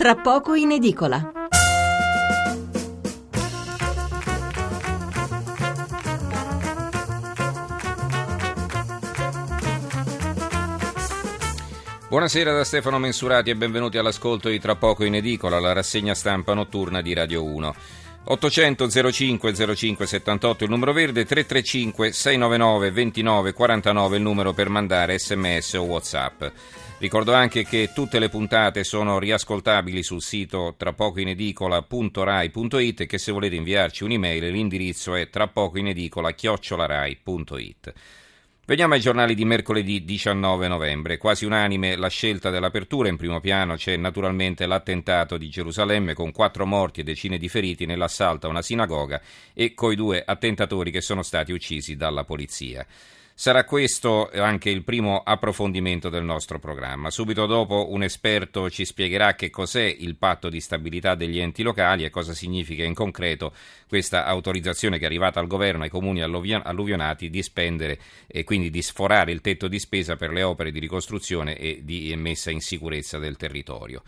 tra poco in edicola. Buonasera da Stefano Mensurati e benvenuti all'ascolto di Tra poco in edicola, la rassegna stampa notturna di Radio 1. 800 05 05 78 il numero verde, 335 699 29 49 il numero per mandare sms o whatsapp. Ricordo anche che tutte le puntate sono riascoltabili sul sito trapocoinedicola.rai.it e che se volete inviarci un'email l'indirizzo è trapocoinedicola chiocciolarai.it. Veniamo ai giornali di mercoledì 19 novembre. Quasi unanime la scelta dell'apertura. In primo piano c'è naturalmente l'attentato di Gerusalemme con quattro morti e decine di feriti nell'assalto a una sinagoga e coi due attentatori che sono stati uccisi dalla polizia. Sarà questo anche il primo approfondimento del nostro programma. Subito dopo un esperto ci spiegherà che cos'è il patto di stabilità degli enti locali e cosa significa in concreto questa autorizzazione che è arrivata al governo ai comuni alluvionati di spendere e quindi di sforare il tetto di spesa per le opere di ricostruzione e di messa in sicurezza del territorio.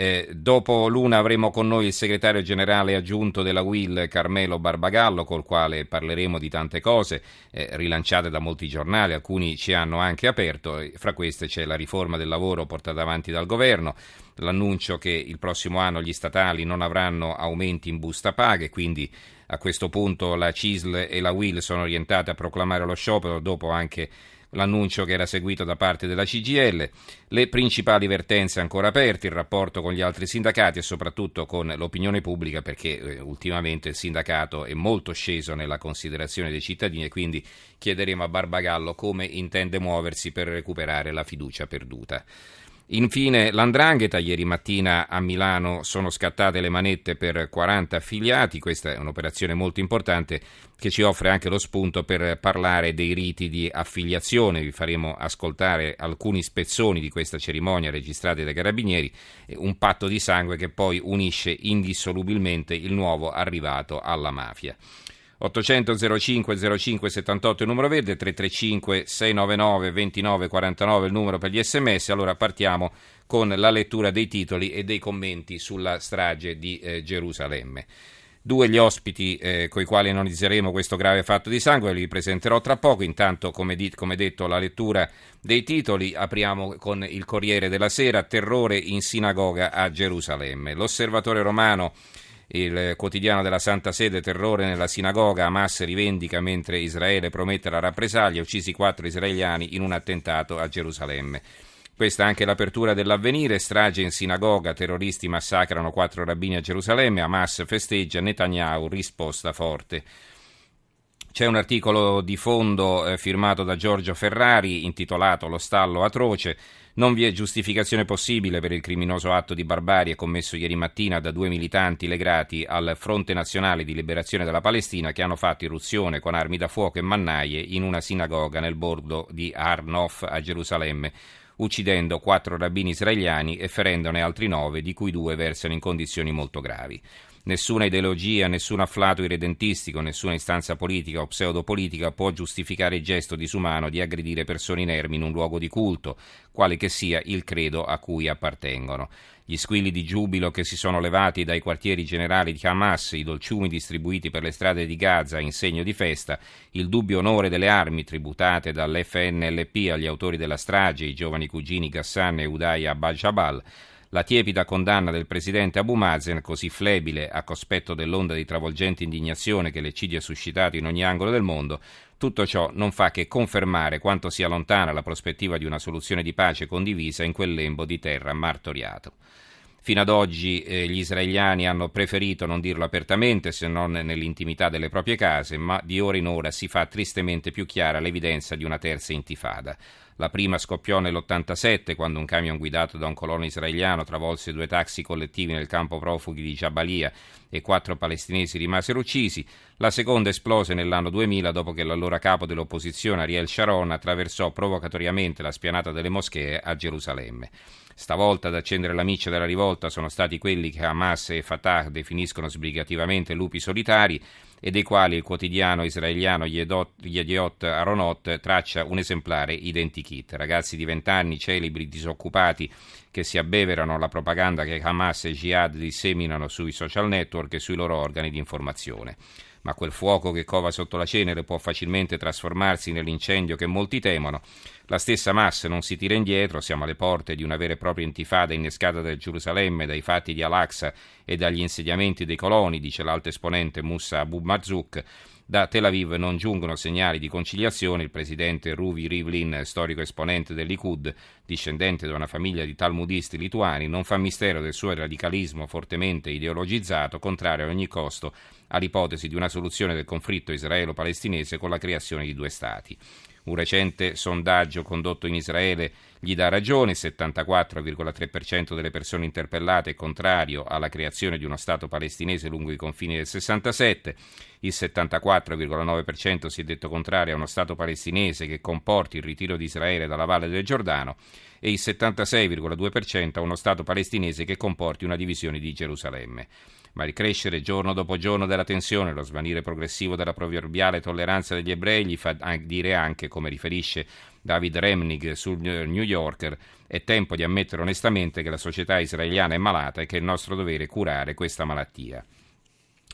Eh, dopo l'una avremo con noi il segretario generale aggiunto della WIL Carmelo Barbagallo, col quale parleremo di tante cose eh, rilanciate da molti giornali, alcuni ci hanno anche aperto, fra queste c'è la riforma del lavoro portata avanti dal governo, l'annuncio che il prossimo anno gli statali non avranno aumenti in busta paga e quindi a questo punto la CISL e la WIL sono orientate a proclamare lo sciopero dopo anche l'annuncio che era seguito da parte della CGL, le principali vertenze ancora aperte, il rapporto con gli altri sindacati e soprattutto con l'opinione pubblica perché eh, ultimamente il sindacato è molto sceso nella considerazione dei cittadini e quindi chiederemo a Barbagallo come intende muoversi per recuperare la fiducia perduta. Infine, l'Andrangheta, ieri mattina a Milano sono scattate le manette per 40 affiliati, questa è un'operazione molto importante che ci offre anche lo spunto per parlare dei riti di affiliazione, vi faremo ascoltare alcuni spezzoni di questa cerimonia registrati dai carabinieri, un patto di sangue che poi unisce indissolubilmente il nuovo arrivato alla mafia. 800 05 05 78 il numero verde, 335 699 29 49 il numero per gli sms. Allora partiamo con la lettura dei titoli e dei commenti sulla strage di eh, Gerusalemme. Due gli ospiti eh, i quali analizzeremo questo grave fatto di sangue, li presenterò tra poco. Intanto, come, di, come detto, la lettura dei titoli. Apriamo con il Corriere della Sera, terrore in sinagoga a Gerusalemme. L'osservatore romano il quotidiano della Santa Sede, terrore nella sinagoga, Hamas rivendica mentre Israele promette la rappresaglia, uccisi quattro israeliani in un attentato a Gerusalemme. Questa è anche l'apertura dell'avvenire, strage in sinagoga, terroristi massacrano quattro rabbini a Gerusalemme, Hamas festeggia, Netanyahu risposta forte. C'è un articolo di fondo eh, firmato da Giorgio Ferrari intitolato Lo stallo atroce. Non vi è giustificazione possibile per il criminoso atto di barbarie commesso ieri mattina da due militanti legati al Fronte Nazionale di Liberazione della Palestina che hanno fatto irruzione con armi da fuoco e mannaie in una sinagoga nel bordo di Arnof a Gerusalemme, uccidendo quattro rabbini israeliani e ferendone altri nove, di cui due versano in condizioni molto gravi. Nessuna ideologia, nessun afflato irredentistico, nessuna istanza politica o pseudopolitica può giustificare il gesto disumano di aggredire persone inermi in un luogo di culto, quale che sia il credo a cui appartengono. Gli squilli di giubilo che si sono levati dai quartieri generali di Hamas, i dolciumi distribuiti per le strade di Gaza in segno di festa, il dubbio onore delle armi tributate dall'FNLP agli autori della strage, i giovani cugini Ghassan e Udaya Abal-Jabal, la tiepida condanna del presidente Abu Mazen, così flebile a cospetto dell'onda di travolgente indignazione che l'eccidio ha suscitato in ogni angolo del mondo, tutto ciò non fa che confermare quanto sia lontana la prospettiva di una soluzione di pace condivisa in quel lembo di terra martoriato. Fino ad oggi eh, gli israeliani hanno preferito non dirlo apertamente, se non nell'intimità delle proprie case, ma di ora in ora si fa tristemente più chiara l'evidenza di una terza intifada. La prima scoppiò nell'87 quando un camion guidato da un colono israeliano travolse due taxi collettivi nel campo profughi di Jabalia e quattro palestinesi rimasero uccisi. La seconda esplose nell'anno 2000 dopo che l'allora capo dell'opposizione Ariel Sharon attraversò provocatoriamente la spianata delle moschee a Gerusalemme. Stavolta ad accendere la miccia della rivolta sono stati quelli che Hamas e Fatah definiscono sbrigativamente lupi solitari e dei quali il quotidiano israeliano Yediot Aronot traccia un esemplare identikit. Ragazzi di 20 anni, celebri, disoccupati, che si abbeverano alla propaganda che Hamas e Jihad disseminano sui social network e sui loro organi di informazione ma quel fuoco che cova sotto la cenere può facilmente trasformarsi nell'incendio che molti temono. La stessa Hamas non si tira indietro, siamo alle porte di una vera e propria intifada innescata da Gerusalemme, dai fatti di Al-Aqsa e dagli insediamenti dei coloni, dice l'alto esponente Musa Abu Marzouk. Da Tel Aviv non giungono segnali di conciliazione. Il presidente Ruvi Rivlin, storico esponente del Likud, discendente da una famiglia di talmudisti lituani, non fa mistero del suo radicalismo fortemente ideologizzato, contrario a ogni costo all'ipotesi di una soluzione del conflitto israelo-palestinese con la creazione di due Stati. Un recente sondaggio condotto in Israele gli dà ragione, il 74,3% delle persone interpellate è contrario alla creazione di uno Stato palestinese lungo i confini del 67, il 74,9% si è detto contrario a uno Stato palestinese che comporti il ritiro di Israele dalla Valle del Giordano e il 76,2% a uno Stato palestinese che comporti una divisione di Gerusalemme ma il crescere giorno dopo giorno della tensione, lo svanire progressivo della proverbiale tolleranza degli ebrei gli fa dire anche, come riferisce David Remnig sul New Yorker, è tempo di ammettere onestamente che la società israeliana è malata e che è il nostro dovere curare questa malattia.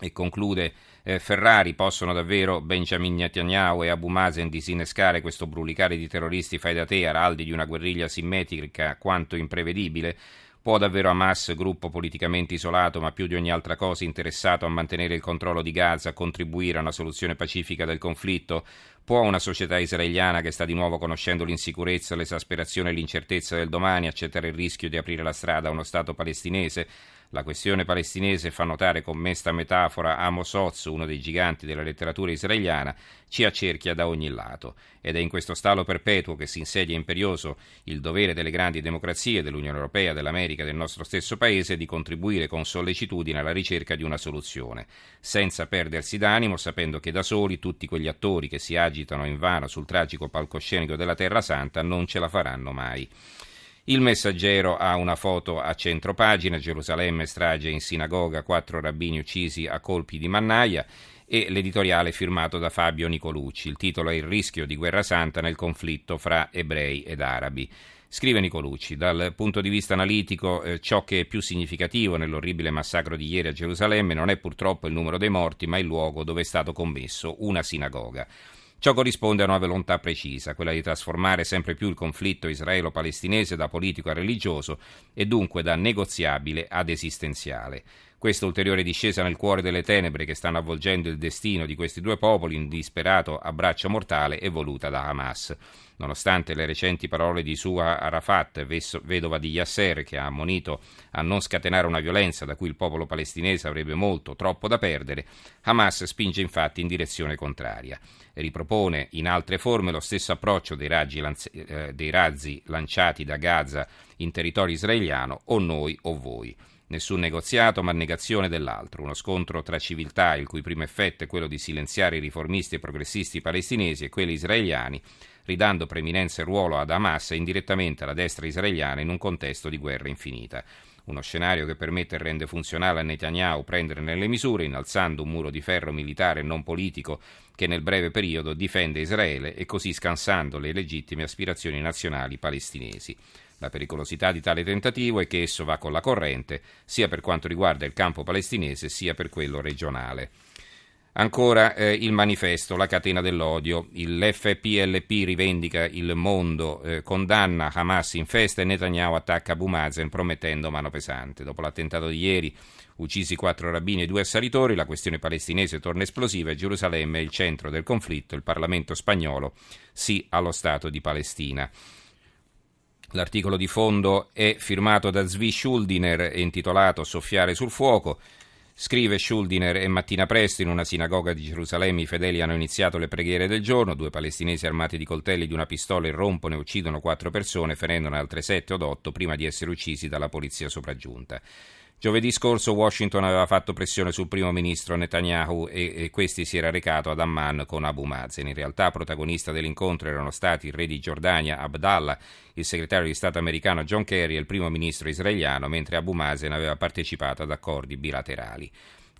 E conclude eh, Ferrari, possono davvero Benjamin Netanyahu e Abu Mazen disinnescare questo brulicare di terroristi fai da te, araldi di una guerriglia simmetrica quanto imprevedibile? Può davvero Hamas, gruppo politicamente isolato ma più di ogni altra cosa interessato a mantenere il controllo di Gaza, contribuire a una soluzione pacifica del conflitto? Può una società israeliana che sta di nuovo conoscendo l'insicurezza, l'esasperazione e l'incertezza del domani accettare il rischio di aprire la strada a uno Stato palestinese? La questione palestinese fa notare con mesta metafora Amos Oz, uno dei giganti della letteratura israeliana, ci accerchia da ogni lato. Ed è in questo stallo perpetuo che si insedia imperioso il dovere delle grandi democrazie, dell'Unione Europea, dell'America e del nostro stesso Paese di contribuire con sollecitudine alla ricerca di una soluzione, senza perdersi d'animo, sapendo che da soli tutti quegli attori che si agitano invano sul tragico palcoscenico della Terra Santa non ce la faranno mai. Il messaggero ha una foto a centro pagina, Gerusalemme strage in sinagoga, quattro rabbini uccisi a colpi di mannaia e l'editoriale firmato da Fabio Nicolucci. Il titolo è Il rischio di guerra santa nel conflitto fra ebrei ed arabi. Scrive Nicolucci, dal punto di vista analitico eh, ciò che è più significativo nell'orribile massacro di ieri a Gerusalemme non è purtroppo il numero dei morti, ma il luogo dove è stato commesso una sinagoga. Ciò corrisponde a una volontà precisa, quella di trasformare sempre più il conflitto israelo-palestinese da politico a religioso e dunque da negoziabile ad esistenziale. Questa ulteriore discesa nel cuore delle tenebre che stanno avvolgendo il destino di questi due popoli in disperato abbraccio mortale è voluta da Hamas. Nonostante le recenti parole di Sua Arafat, vedova di Yasser, che ha ammonito a non scatenare una violenza da cui il popolo palestinese avrebbe molto, troppo da perdere, Hamas spinge infatti in direzione contraria. Ripropone in altre forme lo stesso approccio dei, lanzi, eh, dei razzi lanciati da Gaza in territorio israeliano, o noi o voi. Nessun negoziato, ma negazione dell'altro. Uno scontro tra civiltà, il cui primo effetto è quello di silenziare i riformisti e progressisti palestinesi e quelli israeliani, ridando preminenza e ruolo ad Hamas e indirettamente alla destra israeliana in un contesto di guerra infinita. Uno scenario che permette e rende funzionale a Netanyahu prendere nelle misure, innalzando un muro di ferro militare e non politico che nel breve periodo difende Israele e così scansando le legittime aspirazioni nazionali palestinesi. La pericolosità di tale tentativo è che esso va con la corrente, sia per quanto riguarda il campo palestinese sia per quello regionale. Ancora eh, il manifesto, la catena dell'odio. L'FPLP rivendica il mondo, eh, condanna Hamas in festa e Netanyahu attacca Abu Mazen promettendo mano pesante. Dopo l'attentato di ieri, uccisi quattro rabbini e due assalitori, la questione palestinese torna esplosiva e Gerusalemme è il centro del conflitto. Il Parlamento spagnolo sì allo Stato di Palestina. L'articolo di fondo è firmato da Zvi Schuldiner e intitolato Soffiare sul fuoco. Scrive Schuldiner e mattina presto in una sinagoga di Gerusalemme i fedeli hanno iniziato le preghiere del giorno, due palestinesi armati di coltelli di una pistola irrompono e uccidono quattro persone, ferendone altre sette o otto prima di essere uccisi dalla polizia sopraggiunta. Giovedì scorso Washington aveva fatto pressione sul primo ministro Netanyahu e, e questi si era recato ad Amman con Abu Mazen. In realtà protagonista dell'incontro erano stati il re di Giordania Abdallah, il segretario di Stato americano John Kerry e il primo ministro israeliano, mentre Abu Mazen aveva partecipato ad accordi bilaterali.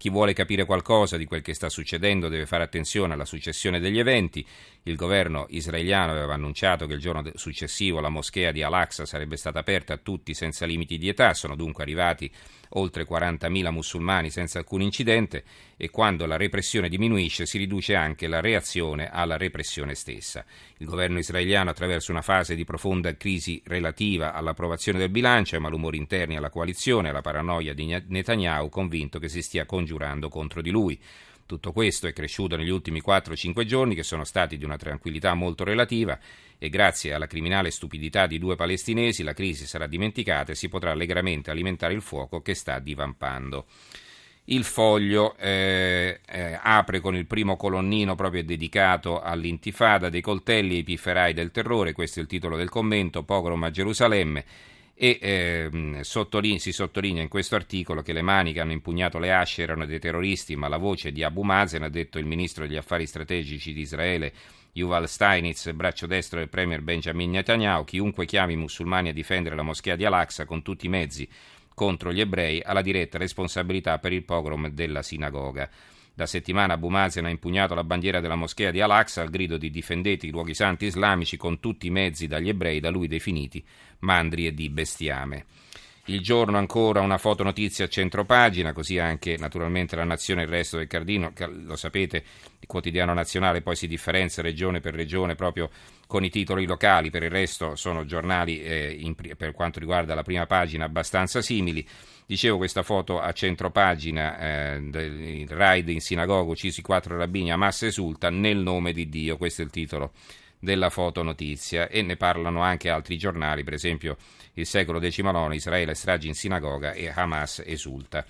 Chi vuole capire qualcosa di quel che sta succedendo deve fare attenzione alla successione degli eventi. Il governo israeliano aveva annunciato che il giorno successivo la moschea di Al-Aqsa sarebbe stata aperta a tutti senza limiti di età. Sono dunque arrivati oltre 40.000 musulmani senza alcun incidente e quando la repressione diminuisce si riduce anche la reazione alla repressione stessa. Il governo israeliano attraverso una fase di profonda crisi relativa all'approvazione del bilancio, ai malumori interni alla coalizione, alla paranoia di Netanyahu, convinto che si stia congiurando contro di lui. Tutto questo è cresciuto negli ultimi 4-5 giorni, che sono stati di una tranquillità molto relativa, e grazie alla criminale stupidità di due palestinesi la crisi sarà dimenticata e si potrà allegramente alimentare il fuoco che sta divampando. Il foglio eh, eh, apre con il primo colonnino proprio dedicato all'intifada dei coltelli e i pifferai del terrore, questo è il titolo del commento, pogrom a Gerusalemme e eh, sottoline, si sottolinea in questo articolo che le mani che hanno impugnato le asce erano dei terroristi, ma la voce di Abu Mazen, ha detto il ministro degli affari strategici di Israele Yuval Steinitz, braccio destro del premier Benjamin Netanyahu, chiunque chiami i musulmani a difendere la moschea di Al-Aqsa con tutti i mezzi contro gli ebrei ha la diretta responsabilità per il pogrom della sinagoga. Da settimana Abu Mazen ha impugnato la bandiera della moschea di Al-Aqsa al grido di difendete i luoghi santi islamici con tutti i mezzi dagli ebrei da lui definiti mandri e di bestiame. Il giorno ancora una fotonotizia a centropagina, così anche naturalmente la Nazione e il resto del Cardino, lo sapete, il quotidiano nazionale poi si differenzia regione per regione proprio con i titoli locali, per il resto sono giornali eh, in, per quanto riguarda la prima pagina abbastanza simili. Dicevo questa foto a centropagina eh, del raid in sinagoga, uccisi quattro rabbini, Hamas esulta nel nome di Dio, questo è il titolo della fotonotizia e ne parlano anche altri giornali, per esempio il secolo XIX, Israele stragi in sinagoga e Hamas esulta.